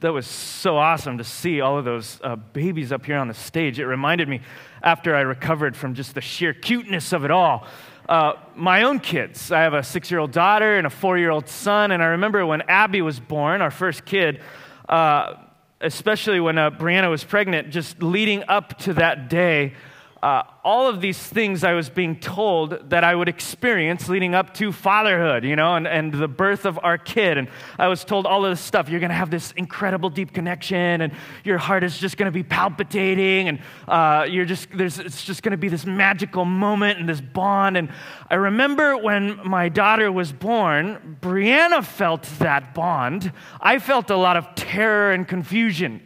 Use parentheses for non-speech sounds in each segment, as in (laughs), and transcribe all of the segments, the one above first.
that was so awesome to see all of those uh, babies up here on the stage. It reminded me, after I recovered from just the sheer cuteness of it all, uh, my own kids. I have a six year old daughter and a four year old son. And I remember when Abby was born, our first kid, uh, especially when uh, Brianna was pregnant, just leading up to that day, uh, all of these things I was being told that I would experience leading up to fatherhood, you know, and, and the birth of our kid. And I was told all of this stuff. You're going to have this incredible deep connection, and your heart is just going to be palpitating, and uh, you're just, there's, it's just going to be this magical moment and this bond. And I remember when my daughter was born, Brianna felt that bond. I felt a lot of terror and confusion.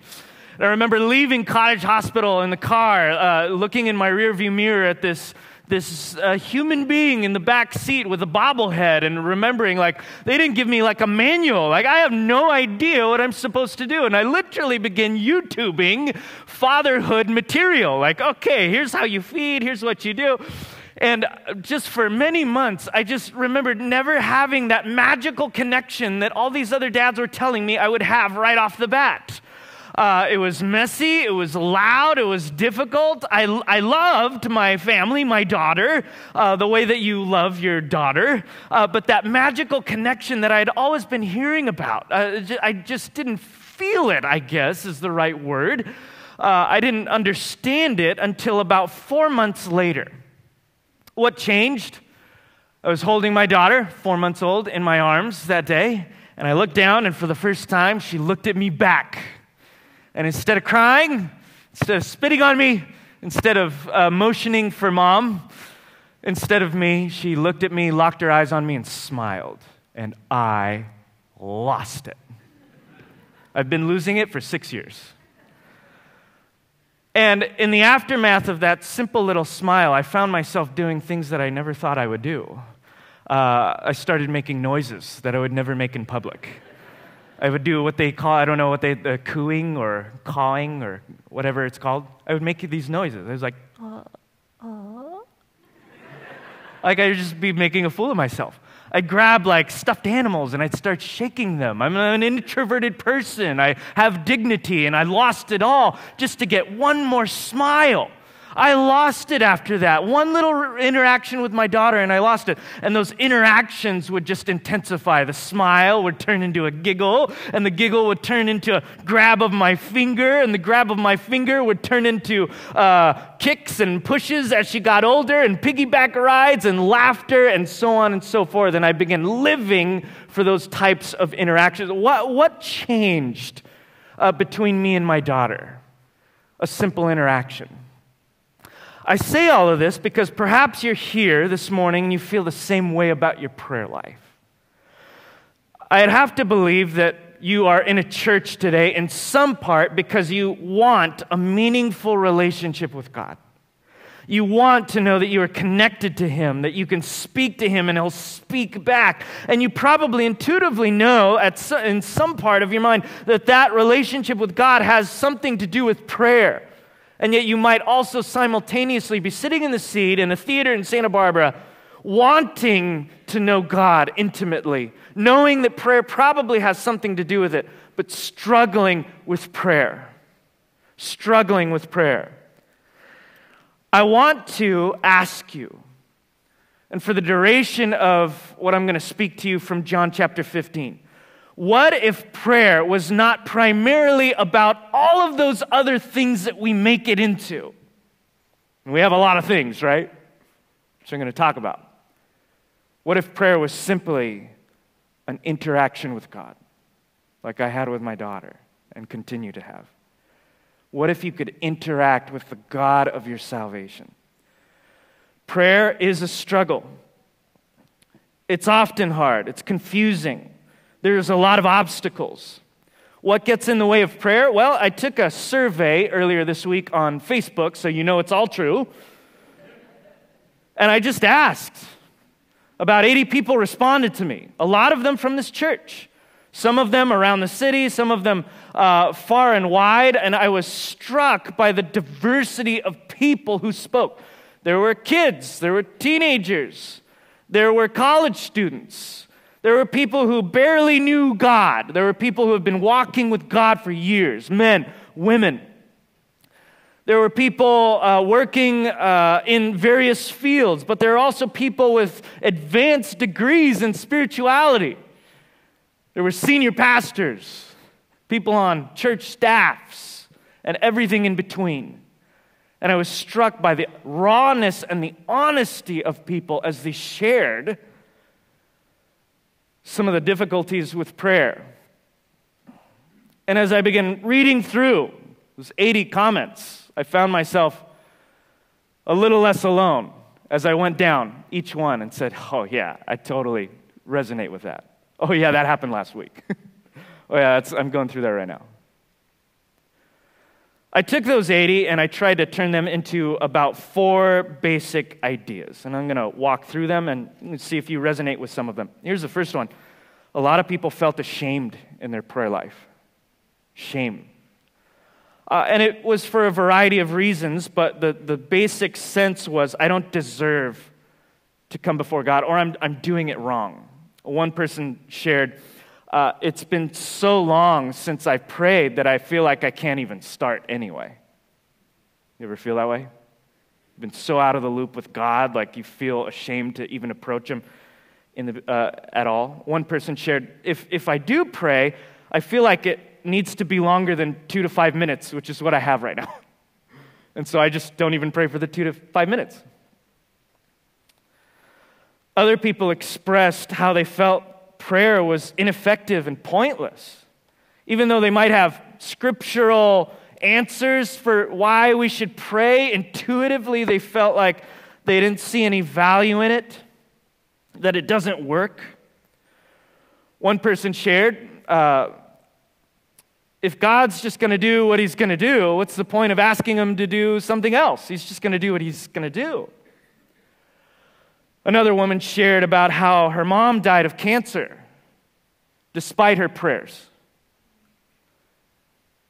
I remember leaving Cottage Hospital in the car, uh, looking in my rearview mirror at this this uh, human being in the back seat with a bobblehead and remembering like they didn't give me like a manual. Like i have no idea what i'm supposed to do. And i literally begin youtubing fatherhood material. Like okay here's how you feed here's what you do. And just for many months, I just remembered never having that magical connection that all these other dads were telling me I would have right off the bat. Uh, it was messy, it was loud, it was difficult. I, I loved my family, my daughter, uh, the way that you love your daughter. Uh, but that magical connection that I had always been hearing about, uh, I just didn't feel it, I guess is the right word. Uh, I didn't understand it until about four months later. What changed? I was holding my daughter, four months old, in my arms that day, and I looked down, and for the first time, she looked at me back. And instead of crying, instead of spitting on me, instead of uh, motioning for mom, instead of me, she looked at me, locked her eyes on me, and smiled. And I lost it. I've been losing it for six years. And in the aftermath of that simple little smile, I found myself doing things that I never thought I would do. Uh, I started making noises that I would never make in public. I would do what they call, I don't know what they, the cooing or cawing or whatever it's called. I would make these noises. I was like, uh, uh. like I would just be making a fool of myself. I'd grab like stuffed animals and I'd start shaking them. I'm an introverted person. I have dignity and I lost it all just to get one more smile. I lost it after that. One little interaction with my daughter, and I lost it. And those interactions would just intensify. The smile would turn into a giggle, and the giggle would turn into a grab of my finger, and the grab of my finger would turn into uh, kicks and pushes as she got older, and piggyback rides, and laughter, and so on and so forth. And I began living for those types of interactions. What, what changed uh, between me and my daughter? A simple interaction. I say all of this because perhaps you're here this morning and you feel the same way about your prayer life. I'd have to believe that you are in a church today in some part because you want a meaningful relationship with God. You want to know that you are connected to Him, that you can speak to Him and He'll speak back. And you probably intuitively know at, in some part of your mind that that relationship with God has something to do with prayer. And yet, you might also simultaneously be sitting in the seat in a theater in Santa Barbara, wanting to know God intimately, knowing that prayer probably has something to do with it, but struggling with prayer. Struggling with prayer. I want to ask you, and for the duration of what I'm going to speak to you from John chapter 15, what if prayer was not primarily about all of those other things that we make it into? And we have a lot of things, right? Which I'm going to talk about. What if prayer was simply an interaction with God, like I had with my daughter and continue to have? What if you could interact with the God of your salvation? Prayer is a struggle. It's often hard, it's confusing. There's a lot of obstacles. What gets in the way of prayer? Well, I took a survey earlier this week on Facebook, so you know it's all true. And I just asked. About 80 people responded to me, a lot of them from this church. Some of them around the city, some of them uh, far and wide, and I was struck by the diversity of people who spoke. There were kids, there were teenagers, there were college students, There were people who barely knew God. There were people who have been walking with God for years men, women. There were people uh, working uh, in various fields, but there are also people with advanced degrees in spirituality. There were senior pastors, people on church staffs, and everything in between. And I was struck by the rawness and the honesty of people as they shared some of the difficulties with prayer. And as I began reading through those 80 comments, I found myself a little less alone as I went down each one and said, Oh, yeah, I totally resonate with that. Oh, yeah, that happened last week. (laughs) oh, yeah, I'm going through that right now. I took those 80 and I tried to turn them into about four basic ideas. And I'm going to walk through them and see if you resonate with some of them. Here's the first one a lot of people felt ashamed in their prayer life. Shame. Uh, and it was for a variety of reasons, but the, the basic sense was I don't deserve to come before God, or I'm, I'm doing it wrong. One person shared, uh, It's been so long since I prayed that I feel like I can't even start anyway. You ever feel that way? You've been so out of the loop with God, like you feel ashamed to even approach Him in the, uh, at all. One person shared, if, if I do pray, I feel like it needs to be longer than two to five minutes, which is what I have right now. (laughs) And so I just don't even pray for the two to five minutes. Other people expressed how they felt prayer was ineffective and pointless. Even though they might have scriptural answers for why we should pray, intuitively they felt like they didn't see any value in it, that it doesn't work. One person shared, uh, if God's just going to do what he's going to do, what's the point of asking him to do something else? He's just going to do what he's going to do. Another woman shared about how her mom died of cancer despite her prayers.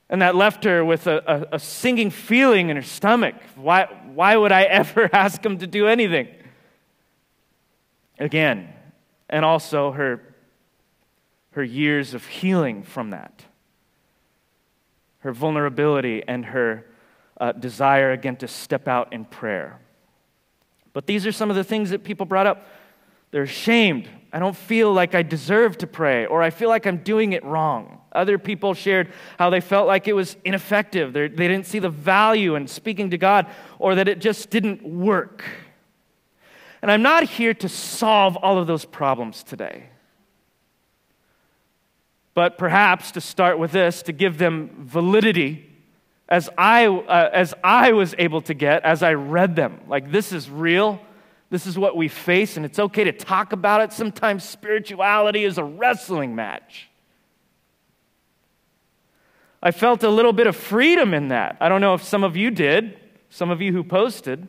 And that left her with a, a, a singing feeling in her stomach. Why, why would I (laughs) ever ask him to do anything? Again, and also her, her years of healing from that her vulnerability, and her uh, desire again to step out in prayer. But these are some of the things that people brought up. They're ashamed. I don't feel like I deserve to pray, or I feel like I'm doing it wrong. Other people shared how they felt like it was ineffective. They're, they did not see the value in speaking to God, or that it just didn't work. And I'm not here to solve all of those problems today. But perhaps to start with this, to give them validity as I, uh, as I was able to get as I read them. Like, this is real. This is what we face, and it's okay to talk about it. Sometimes spirituality is a wrestling match. I felt a little bit of freedom in that. I don't know if some of you did, some of you who posted,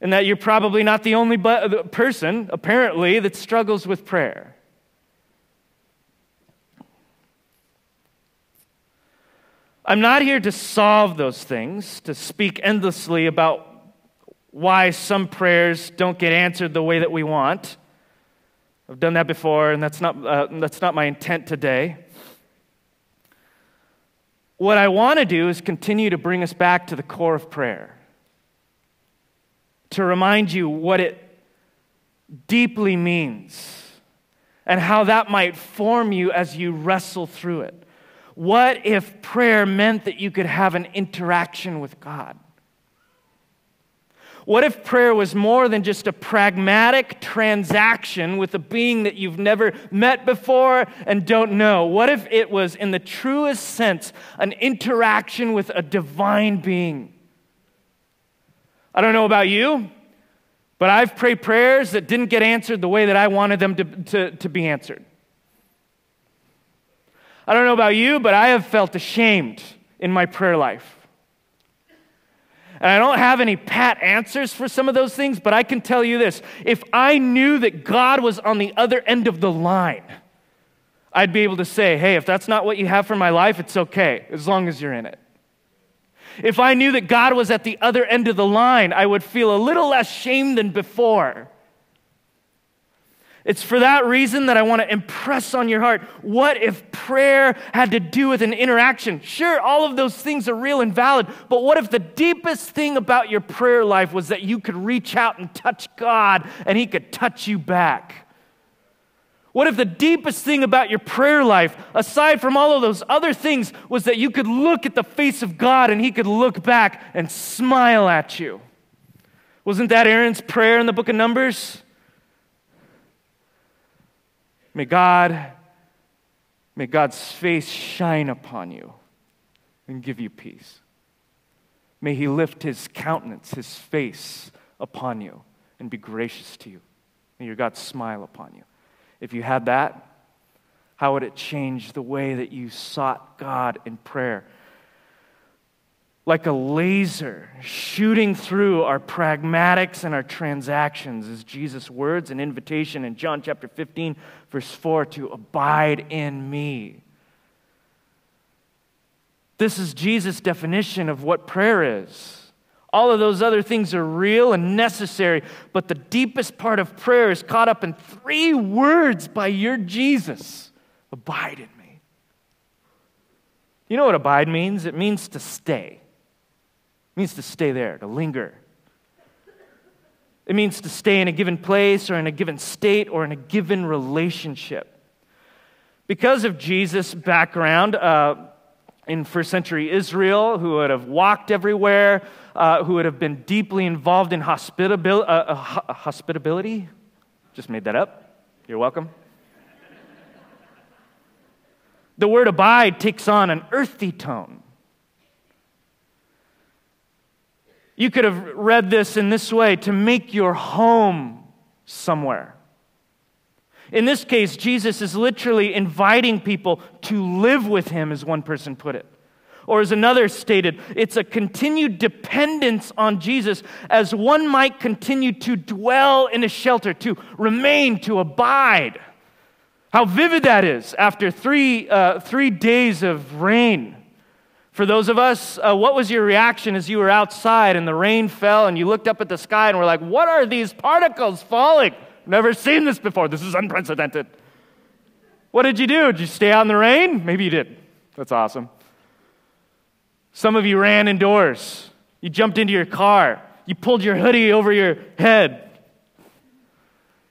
and that you're probably not the only person, apparently, that struggles with prayer. I'm not here to solve those things, to speak endlessly about why some prayers don't get answered the way that we want. I've done that before, and that's not, uh, that's not my intent today. What I want to do is continue to bring us back to the core of prayer, to remind you what it deeply means and how that might form you as you wrestle through it. What if prayer meant that you could have an interaction with God? What if prayer was more than just a pragmatic transaction with a being that you've never met before and don't know? What if it was, in the truest sense, an interaction with a divine being? I don't know about you, but I've prayed prayers that didn't get answered the way that I wanted them to, to, to be answered. I don't know about you, but I have felt ashamed in my prayer life. And I don't have any pat answers for some of those things, but I can tell you this if I knew that God was on the other end of the line, I'd be able to say, hey, if that's not what you have for my life, it's okay, as long as you're in it. If I knew that God was at the other end of the line, I would feel a little less shame than before. It's for that reason that I want to impress on your heart what if prayer had to do with an interaction? Sure, all of those things are real and valid, but what if the deepest thing about your prayer life was that you could reach out and touch God and He could touch you back? What if the deepest thing about your prayer life, aside from all of those other things, was that you could look at the face of God and He could look back and smile at you? Wasn't that Aaron's prayer in the book of Numbers? May God, may God's face shine upon you and give you peace. May He lift His countenance, His face upon you and be gracious to you. May your God smile upon you. If you had that, how would it change the way that you sought God in prayer? like a laser shooting through our pragmatics and our transactions is Jesus' words and invitation in John chapter 15, verse 4 to abide in me. This is Jesus' definition of what prayer is. All of those other things are real and necessary, but the deepest part of prayer is caught up in three words by your Jesus abide in me. You know what abide means? It means to stay. It means to stay there, to linger. It means to stay in a given place or in a given state or in a given relationship. Because of Jesus' background uh, in first century Israel, who would have walked everywhere, uh, who would have been deeply involved in hospitabil- uh, uh hospitability, just made that up. You're welcome. the word abide takes on an earthy tone. You could have read this in this way to make your home somewhere. In this case, Jesus is literally inviting people to live with him, as one person put it. Or, as another stated, it's a continued dependence on Jesus as one might continue to dwell in a shelter, to remain, to abide. How vivid that is after three, uh, three days of rain. For those of us, uh, what was your reaction as you were outside and the rain fell and you looked up at the sky and were like, what are these particles falling? Never seen this before. This is unprecedented. What did you do? Did you stay out in the rain? Maybe you did. That's awesome. Some of you ran indoors. You jumped into your car. You pulled your hoodie over your head.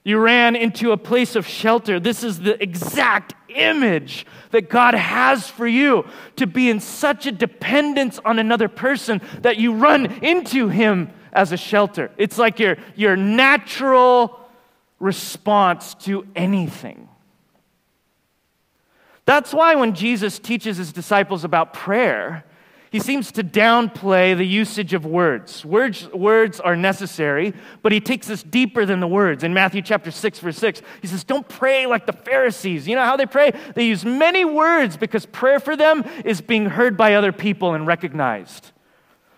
You ran into a place of shelter. This is the exact image that God has for you to be in such a dependence on another person that you run into Him as a shelter. It's like your, your natural response to anything. That's why when Jesus teaches his disciples about prayer, he seems to downplay the usage of words. words. Words are necessary, but he takes us deeper than the words. In Matthew chapter 6, verse 6, he says, Don't pray like the Pharisees. You know how they pray? They use many words because prayer for them is being heard by other people and recognized.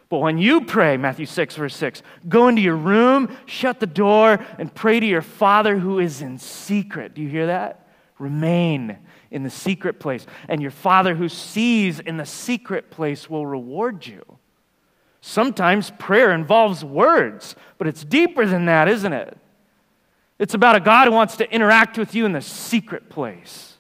But when you pray, Matthew 6, verse 6, go into your room, shut the door, and pray to your Father who is in secret. Do you hear that? Remain in the secret place, and your Father who sees in the secret place will reward you. Sometimes prayer involves words, but it's deeper than that, isn't it? It's about a God who wants to interact with you in the secret place,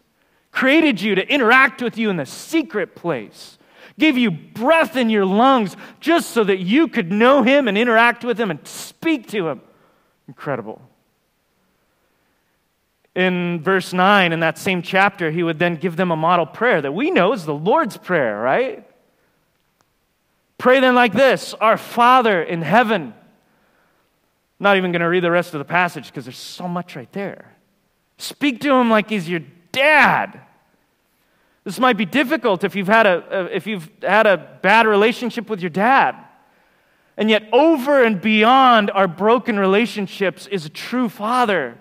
created you to interact with you in the secret place, gave you breath in your lungs just so that you could know Him and interact with Him and speak to Him. Incredible in verse 9, in that same chapter, he would then give them a model prayer that we know is the Lord's Prayer, right? Pray then like this Our Father in heaven. Not even going to read the rest of the passage because there's so much right there. Speak to him like he's your dad. This might be difficult if you've had a, uh, if you've had a bad relationship with your dad. And yet, over and beyond our broken relationships is a true father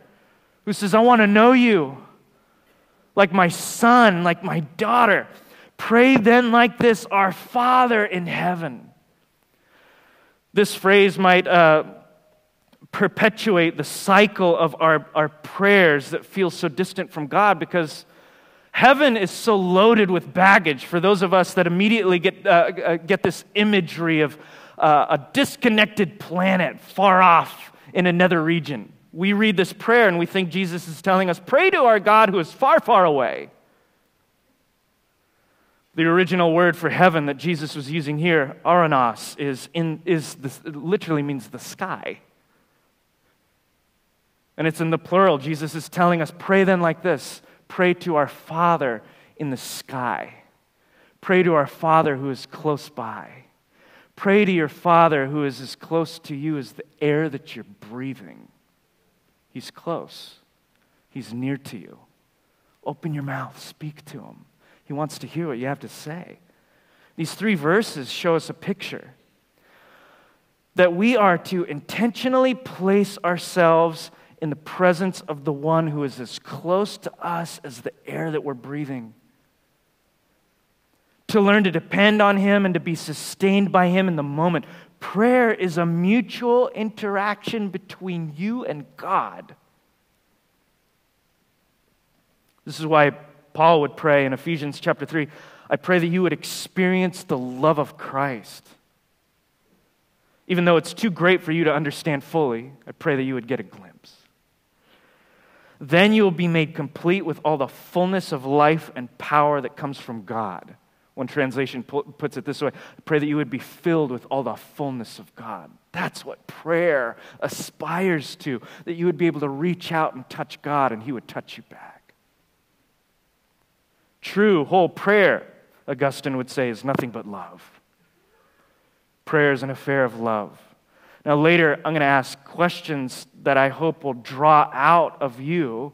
who says, I want to know you like my son, like my daughter. Pray then like this Our Father in heaven. This phrase might uh, perpetuate the cycle of our, our prayers that feel so distant from God because heaven is so loaded with baggage for those of us that immediately get, uh, uh get this imagery of uh, a disconnected planet far off in another region we read this prayer and we think Jesus is telling us, pray to our God who is far, far away. The original word for heaven that Jesus was using here, ouranos, is, in, is literally means the sky. And it's in the plural. Jesus is telling us, pray then like this pray to our Father in the sky. Pray to our Father who is close by. Pray to your Father who is as close to you as the air that you're breathing. He's close, He's near to you. Open your mouth, speak to Him. He wants to hear what you have to say. These three verses show us a picture that we are to intentionally place ourselves in the presence of the one who is as close to us as the air that we're breathing. To learn to depend on Him and to be sustained by Him in the moment. Prayer is a mutual interaction between you and God. This is why Paul would pray in Ephesians chapter 3 I pray that you would experience the love of Christ. Even though it's too great for you to understand fully, I pray that you would get a glimpse. Then you will be made complete with all the fullness of life and power that comes from God. One translation puts it this way pray that you would be filled with all the fullness of God. That's what prayer aspires to, that you would be able to reach out and touch God and He would touch you back. True, whole prayer, Augustine would say, is nothing but love. Prayer is an affair of love. Now, later, I'm going to ask questions that I hope will draw out of you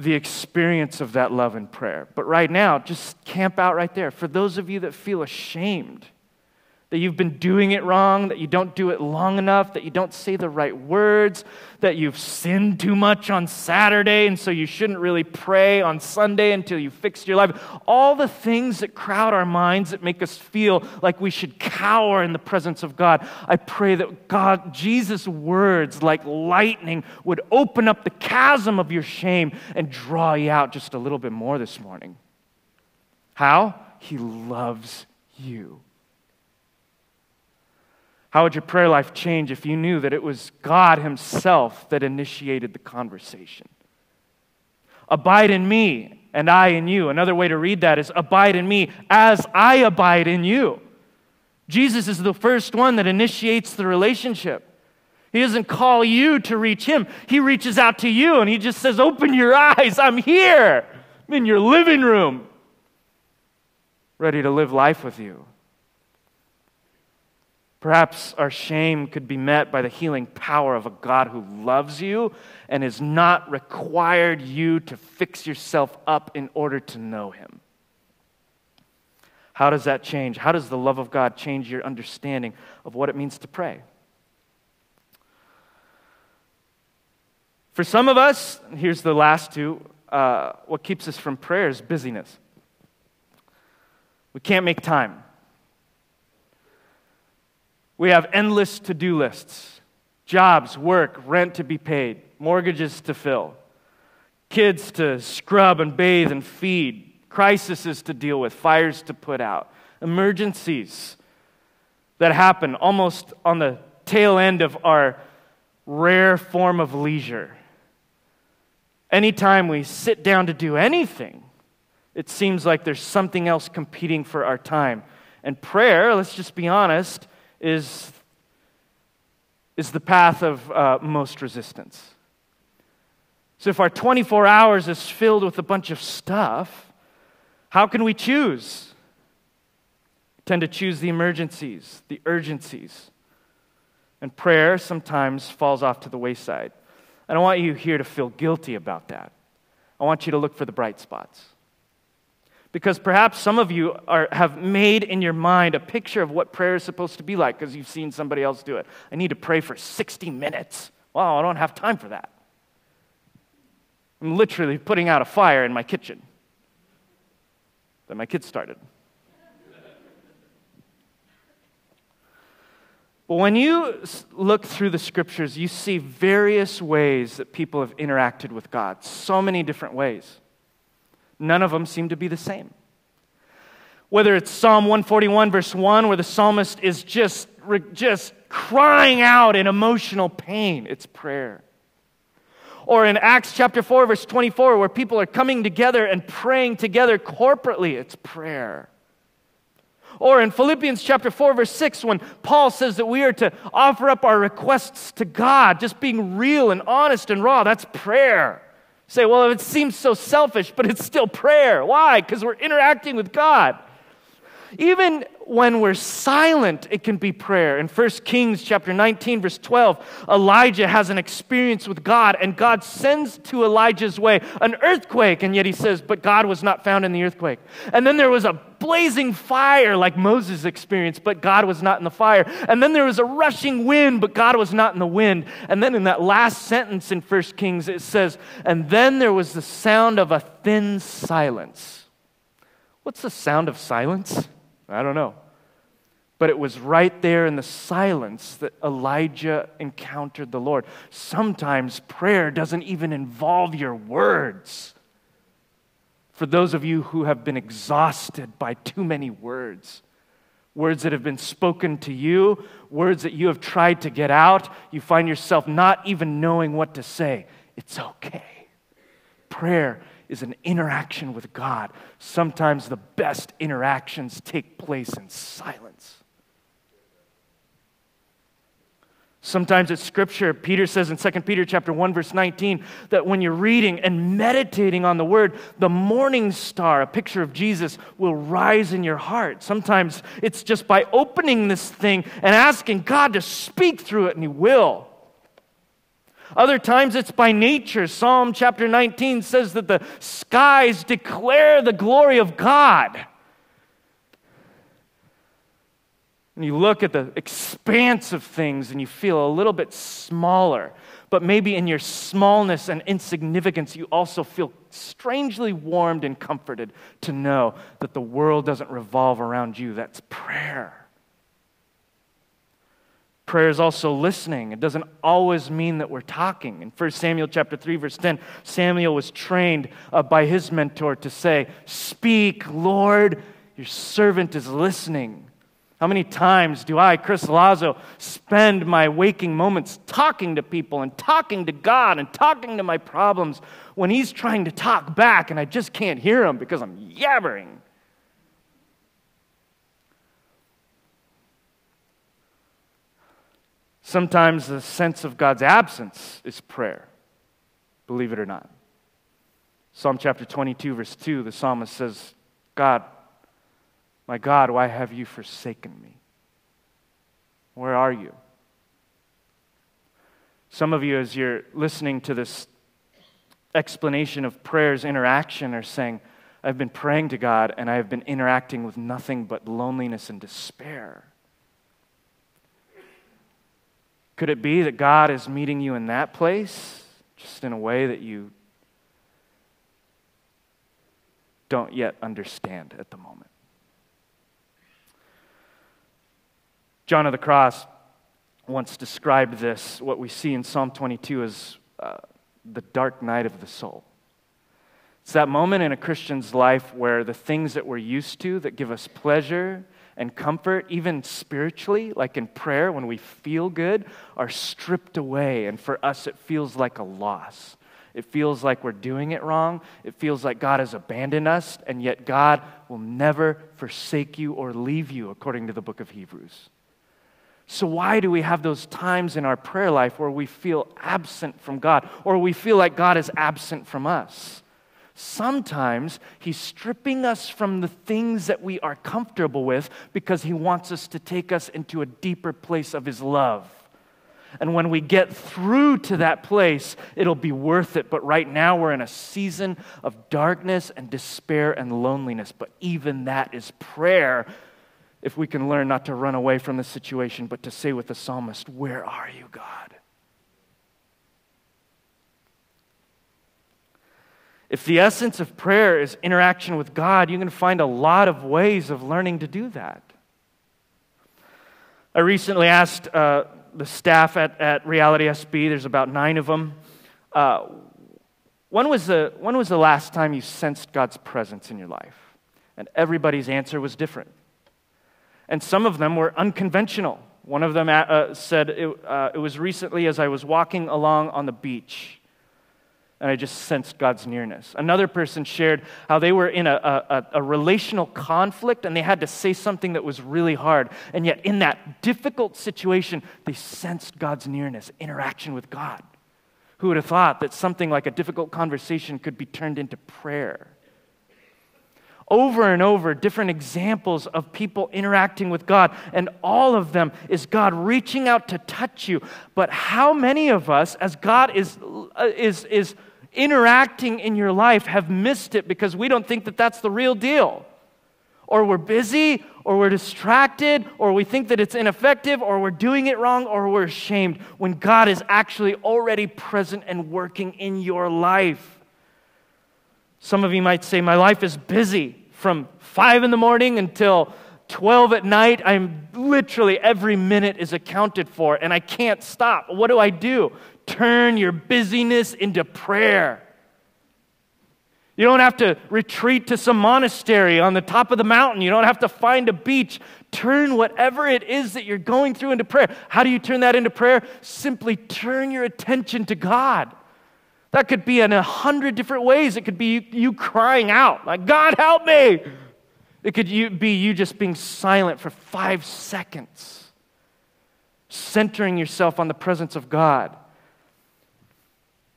the experience of that love and prayer. But right now, just camp out right there. For those of you that feel ashamed, that you've been doing it wrong, that you don't do it long enough, that you don't say the right words, that you've sinned too much on Saturday, and so you shouldn't really pray on Sunday until you fix your life. All the things that crowd our minds that make us feel like we should cower in the presence of God. I pray that God, Jesus' words like lightning would open up the chasm of your shame and draw you out just a little bit more this morning. How? He loves you. How would your prayer life change if you knew that it was God Himself that initiated the conversation? Abide in me, and I in you. Another way to read that is abide in me as I abide in you. Jesus is the first one that initiates the relationship. He doesn't call you to reach Him, He reaches out to you and He just says, Open your eyes, I'm here. I'm in your living room, ready to live life with you. Perhaps our shame could be met by the healing power of a God who loves you and has not required you to fix yourself up in order to know him. How does that change? How does the love of God change your understanding of what it means to pray? For some of us, here's the last two uh, what keeps us from prayer is busyness. We can't make time. We have endless to do lists jobs, work, rent to be paid, mortgages to fill, kids to scrub and bathe and feed, crises to deal with, fires to put out, emergencies that happen almost on the tail end of our rare form of leisure. Anytime we sit down to do anything, it seems like there's something else competing for our time. And prayer, let's just be honest, is, is the path of uh, most resistance. So if our 24 hours is filled with a bunch of stuff, how can we choose? We tend to choose the emergencies, the urgencies. And prayer sometimes falls off to the wayside. I don't want you here to feel guilty about that. I want you to look for the bright spots. Because perhaps some of you are, have made in your mind a picture of what prayer is supposed to be like because you've seen somebody else do it. I need to pray for 60 minutes. Wow, I don't have time for that. I'm literally putting out a fire in my kitchen that my kids started. But when you look through the scriptures, you see various ways that people have interacted with God, so many different ways none of them seem to be the same. Whether it's Psalm 141, verse 1, where the psalmist is just just crying out in emotional pain, it's prayer. Or in Acts chapter 4, verse 24, where people are coming together and praying together corporately, it's prayer. Or in Philippians chapter 4, verse 6, when Paul says that we are to offer up our requests to God, just being real and honest and raw, that's prayer. Say, well, it seems so selfish, but it's still prayer. Why? Because we're interacting with God. Even when we're silent, it can be prayer. In 1 Kings chapter 19, verse 12, Elijah has an experience with God, and God sends to Elijah's way an earthquake, and yet he says, But God was not found in the earthquake. And then there was a blazing fire like Moses experienced, but God was not in the fire. And then there was a rushing wind, but God was not in the wind. And then in that last sentence in 1 Kings, it says, And then there was the sound of a thin silence. What's the sound of silence? I don't know. But it was right there in the silence that Elijah encountered the Lord. Sometimes prayer doesn't even involve your words. For those of you who have been exhausted by too many words, words that have been spoken to you, words that you have tried to get out, you find yourself not even knowing what to say. It's okay. Prayer is an interaction with God. Sometimes the best interactions take place in silence. Sometimes it's scripture. Peter says in 2 Peter chapter 1 verse 19 that when you're reading and meditating on the word, the morning star, a picture of Jesus, will rise in your heart. Sometimes it's just by opening this thing and asking God to speak through it and he will. Other times it's by nature. Psalm chapter 19 says that the skies declare the glory of God. And you look at the expanse of things and you feel a little bit smaller. But maybe in your smallness and insignificance, you also feel strangely warmed and comforted to know that the world doesn't revolve around you. That's prayer. Prayer is also listening. It doesn't always mean that we're talking. In 1 Samuel chapter 3 verse 10, Samuel was trained uh, by his mentor to say, "Speak, Lord, your servant is listening." How many times do I, Chris Lazo, spend my waking moments talking to people and talking to God and talking to my problems when He's trying to talk back and I just can't hear Him because I'm yabbering? Sometimes the sense of God's absence is prayer, believe it or not. Psalm chapter 22, verse 2, the psalmist says, God, my God, why have you forsaken me? Where are you? Some of you, as you're listening to this explanation of prayer's interaction, are saying, I've been praying to God and I have been interacting with nothing but loneliness and despair. Could it be that God is meeting you in that place, just in a way that you don't yet understand at the moment? John of the Cross once described this, what we see in Psalm 22, as uh, the dark night of the soul. It's that moment in a Christian's life where the things that we're used to that give us pleasure and comfort, even spiritually, like in prayer, when we feel good, are stripped away. And for us, it feels like a loss. It feels like we're doing it wrong. It feels like God has abandoned us, and yet God will never forsake you or leave you, according to the book of Hebrews. So, why do we have those times in our prayer life where we feel absent from God or we feel like God is absent from us? Sometimes He's stripping us from the things that we are comfortable with because He wants us to take us into a deeper place of His love. And when we get through to that place, it'll be worth it. But right now, we're in a season of darkness and despair and loneliness. But even that is prayer if we can learn not to run away from the situation, but to say with the psalmist, Where are you, God? If the essence of prayer is interaction with God, going to find a lot of ways of learning to do that. I recently asked uh, the staff at, at Reality SB, there's about nine of them, uh, when, was the, when was the last time you sensed God's presence in your life? And everybody's answer was different. And some of them were unconventional. One of them uh, said, it, uh, it was recently as I was walking along on the beach and I just sensed God's nearness. Another person shared how they were in a, a, a, relational conflict and they had to say something that was really hard. And yet, in that difficult situation, they sensed God's nearness, interaction with God. Who would have thought that something like a difficult conversation could be turned into prayer? Over and over, different examples of people interacting with God, and all of them is God reaching out to touch you. But how many of us, as God is, is, is interacting in your life have missed it because we don't think that that's the real deal. Or we're busy, or we're distracted, or we think that it's ineffective, or we're doing it wrong, or we're ashamed when God is actually already present and working in your life. Some of you might say, My life is busy from five in the morning until 12 at night. I'm literally every minute is accounted for, and I can't stop. What do I do? Turn your busyness into prayer. You don't have to retreat to some monastery on the top of the mountain. You don't have to find a beach. Turn whatever it is that you're going through into prayer. How do you turn that into prayer? Simply turn your attention to God. That could be in a hundred different ways. It could be you crying out, like, God, help me. It could be you just being silent for five seconds, centering yourself on the presence of God.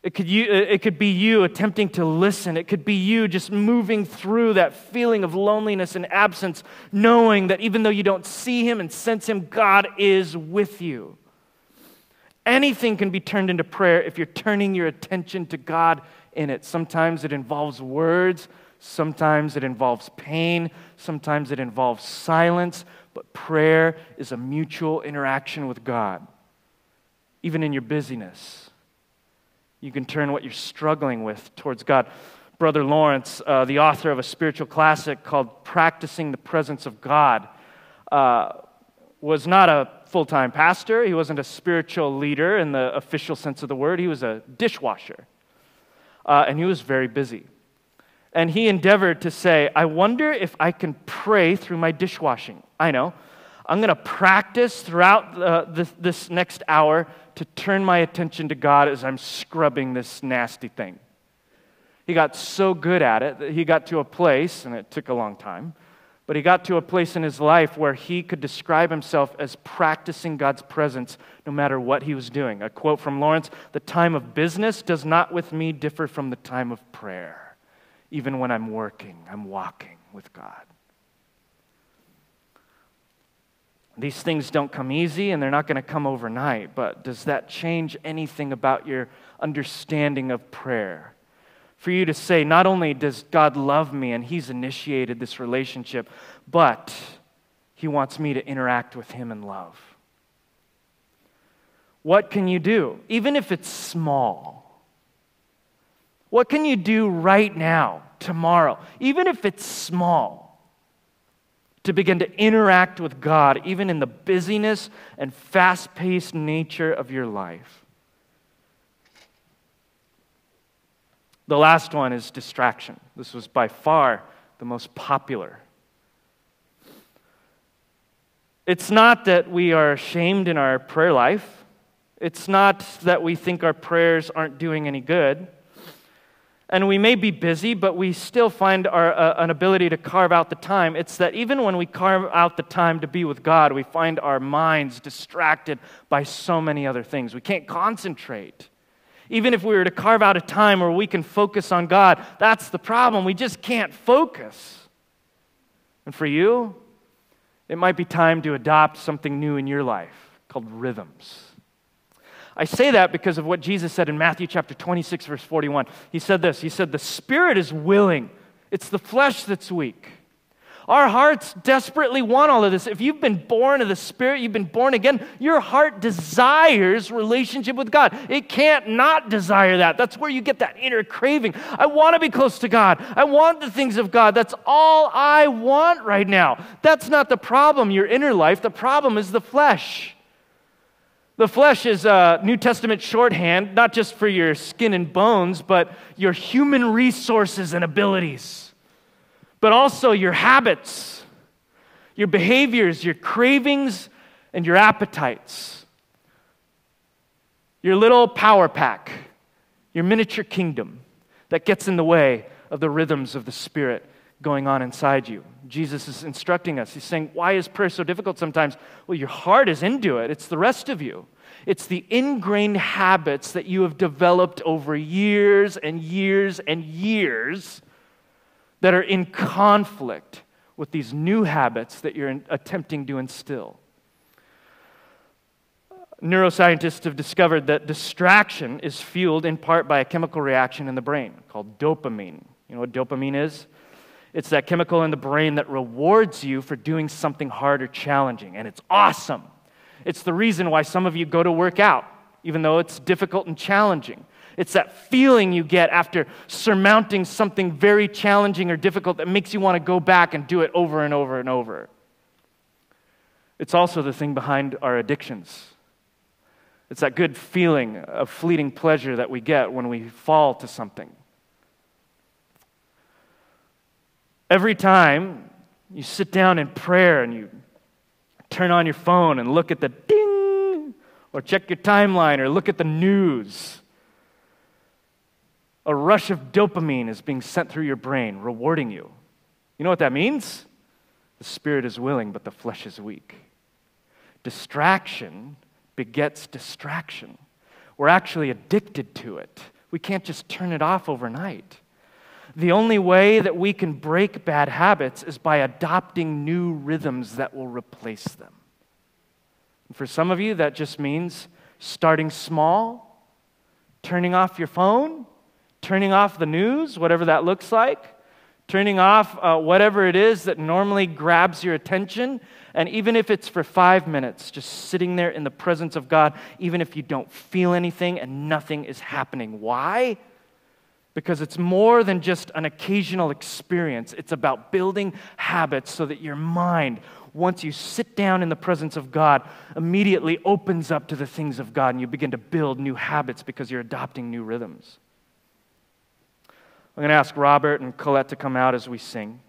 It could, you, uh, it could be you attempting to listen. It could be you just moving through that feeling of loneliness and absence, knowing that even though you don't see Him and sense Him, God is with you. Anything can be turned into prayer if you're turning your attention to God in it. Sometimes it involves words, sometimes it involves pain, sometimes it involves silence, but prayer is a mutual interaction with God, even in your busyness you can turn what you're struggling with towards God. Brother Lawrence, uh, the author of a spiritual classic called Practicing the Presence of God, uh, was not a full time pastor. He wasn't a spiritual leader in the official sense of the word. He was a dishwasher. Uh, and he was very busy. And he endeavored to say, I wonder if I can pray through my dishwashing. I know. I'm going to practice throughout uh, this, this next hour to turn my attention to God as I'm scrubbing this nasty thing. He got so good at it that he got to a place, and it took a long time, but he got to a place in his life where he could describe himself as practicing God's presence no matter what he was doing. A quote from Lawrence The time of business does not with me differ from the time of prayer. Even when I'm working, I'm walking with God. These things don't come easy and they're not going to come overnight, but does that change anything about your understanding of prayer? For you to say, not only does God love me and He's initiated this relationship, but He wants me to interact with Him in love. What can you do, even if it's small? What can you do right now, tomorrow, even if it's small? To begin to interact with God, even in the busyness and fast paced nature of your life. The last one is distraction. This was by far the most popular. It's not that we are ashamed in our prayer life. It's not that we think our prayers aren't doing any good and we may be busy, but we still find our, uh, an ability to carve out the time. It's that even when we carve out the time to be with God, we find our minds distracted by so many other things. We can't concentrate. Even if we were to carve out a time where we can focus on God, that's the problem. We just can't focus. And for you, it might be time to adopt something new in your life called rhythms. I say that because of what Jesus said in Matthew chapter 26, verse 41. He said this He said, The spirit is willing, it's the flesh that's weak. Our hearts desperately want all of this. If you've been born of the Spirit, you've been born again, your heart desires relationship with God. It can't not desire that. That's where you get that inner craving. I want to be close to God. I want the things of God. That's all I want right now. That's not the problem, your inner life. The problem is the flesh. The flesh is a New Testament shorthand, not just for your skin and bones, but your human resources and abilities, but also your habits, your behaviors, your cravings, and your appetites, your little power pack, your miniature kingdom that gets in the way of the rhythms of the Spirit going on inside you. Jesus is instructing us. He's saying, Why is prayer so difficult sometimes? Well, your heart is into it, it's the rest of you. It's the ingrained habits that you have developed over years and years and years that are in conflict with these new habits that you're attempting to instill. Neuroscientists have discovered that distraction is fueled in part by a chemical reaction in the brain called dopamine. You know what dopamine is? It's that chemical in the brain that rewards you for doing something hard or challenging, and it's awesome. It's the reason why some of you go to work out, even though it's difficult and challenging. It's that feeling you get after surmounting something very challenging or difficult that makes you want to go back and do it over and over and over. It's also the thing behind our addictions. It's that good feeling of fleeting pleasure that we get when we fall to something. Every time you sit down in prayer and you turn on your phone and look at the ding, or check your timeline, or look at the news, a rush of dopamine is being sent through your brain, rewarding you. You know what that means? The spirit is willing, but the flesh is weak. Distraction begets distraction. We're actually addicted to it. We can't just turn it off overnight. The only way that we can break bad habits is by adopting new rhythms that will replace them. And for some of you, that just means starting small, turning off your phone, turning off the news, whatever that looks like, turning off uh, whatever it is that normally grabs your attention. And even if it's for five minutes, just sitting there in the presence of God, even if you don't feel anything and nothing is happening. Why? Because it's more than just an occasional experience. It's about building habits so that your mind, once you sit down in the presence of God, immediately opens up to the things of God and you begin to build new habits because you're adopting new rhythms. I'm going to ask Robert and Colette to come out as we sing.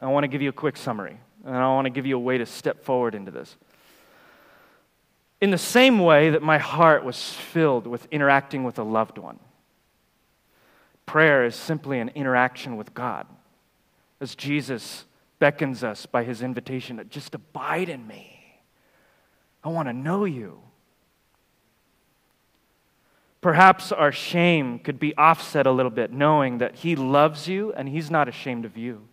I want to give you a quick summary, and I want to give you a way to step forward into this. In the same way that my heart was filled with interacting with a loved one, Prayer is simply an interaction with God. As Jesus beckons us by his invitation to just abide in me. I want to know you. Perhaps our shame could be offset a little bit, knowing that He loves you and He's not ashamed of you.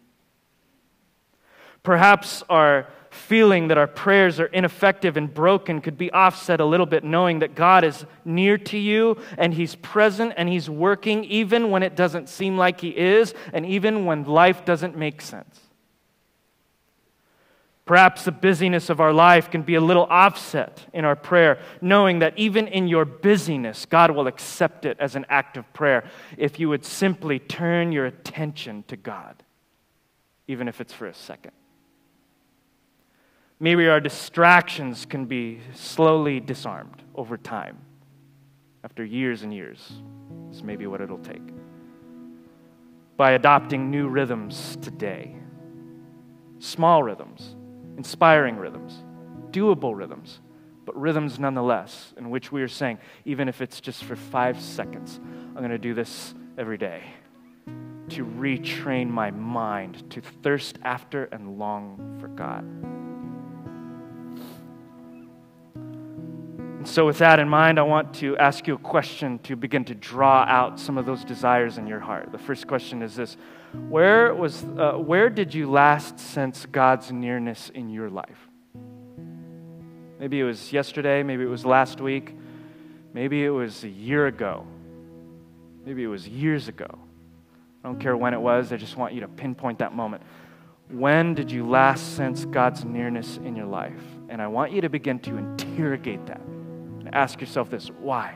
Perhaps our feeling that our prayers are ineffective and broken could be offset a little bit, knowing that God is near to you and He's present and He's working even when it doesn't seem like He is and even when life doesn't make sense. Perhaps the busyness of our life can be a little offset in our prayer, knowing that even in your busyness, God will accept it as an act of prayer if you would simply turn your attention to God, even if it's for a second. Maybe our distractions can be slowly disarmed over time. After years and years, is maybe what it'll take. By adopting new rhythms today small rhythms, inspiring rhythms, doable rhythms, but rhythms nonetheless, in which we are saying, even if it's just for five seconds, I'm going to do this every day to retrain my mind to thirst after and long for God. And so, with that in mind, I want to ask you a question to begin to draw out some of those desires in your heart. The first question is this Where, was, uh, where did you last sense God's nearness in your life? Maybe it was yesterday, maybe it was last week, maybe it was a year ago, maybe it was years ago. I don't care when it was, I just want you to pinpoint that moment. When did you last sense God's nearness in your life? And I want you to begin to interrogate that ask yourself this why?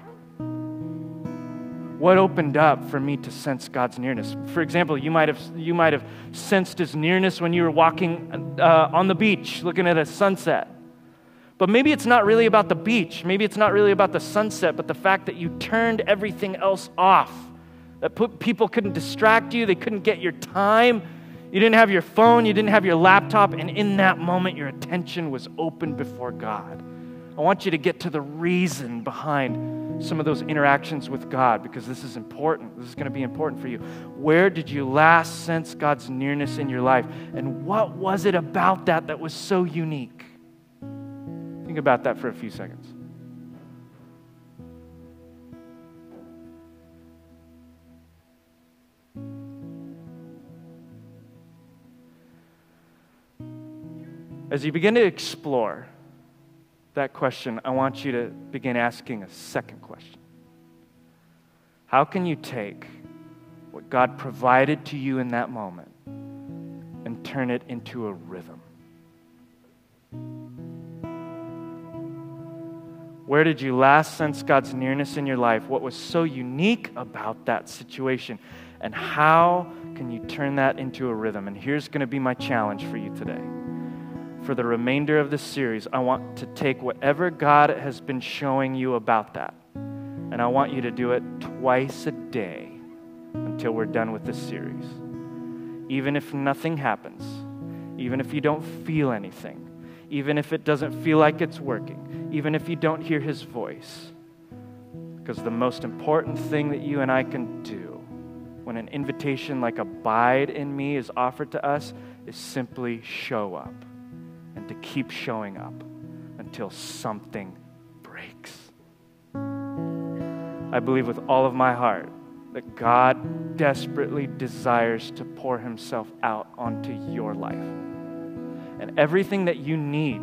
What opened up for me to sense God's nearness? For example, you might have, you might have sensed His nearness when you were walking uh, on the beach looking at a sunset. But maybe it's not really about the beach. Maybe it's not really about the sunset, but the fact that you turned everything else off. That put, people couldn't distract you, they couldn't get your time. You didn't have your phone, you didn't have your laptop, and in that moment, your attention was open before God. I want you to get to the reason behind some of those interactions with God because this is important. This is going to be important for you. Where did you last sense God's nearness in your life? And what was it about that that was so unique? Think about that for a few seconds. As you begin to explore that question, I want you to begin asking a second question How can you take what God provided to you in that moment and turn it into a rhythm? Where did you last sense God's nearness in your life? What was so unique about that situation? And how can you turn that into a rhythm? And here's going to be my challenge for you today for the remainder of this series, I want to take whatever God has been showing you about that, and I want you to do it twice a day until we're done with this series. Even if nothing happens, even if you don't feel anything, even if it doesn't feel like it's working, even if you don't hear His voice. Because the most important thing that you and I can do when an invitation like abide in me is offered to us is simply show up and to keep showing up until something breaks. I believe with all of my heart that God desperately desires to pour Himself out onto your life. And everything that you need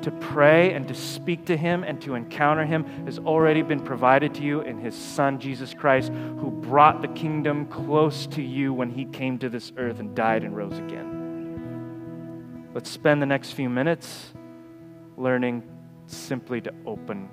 to pray and to speak to Him and to encounter Him has already been provided to you in His Son, Jesus Christ, who brought the kingdom close to you when He came to this earth and died and rose again. Let's spend the next few minutes learning simply to open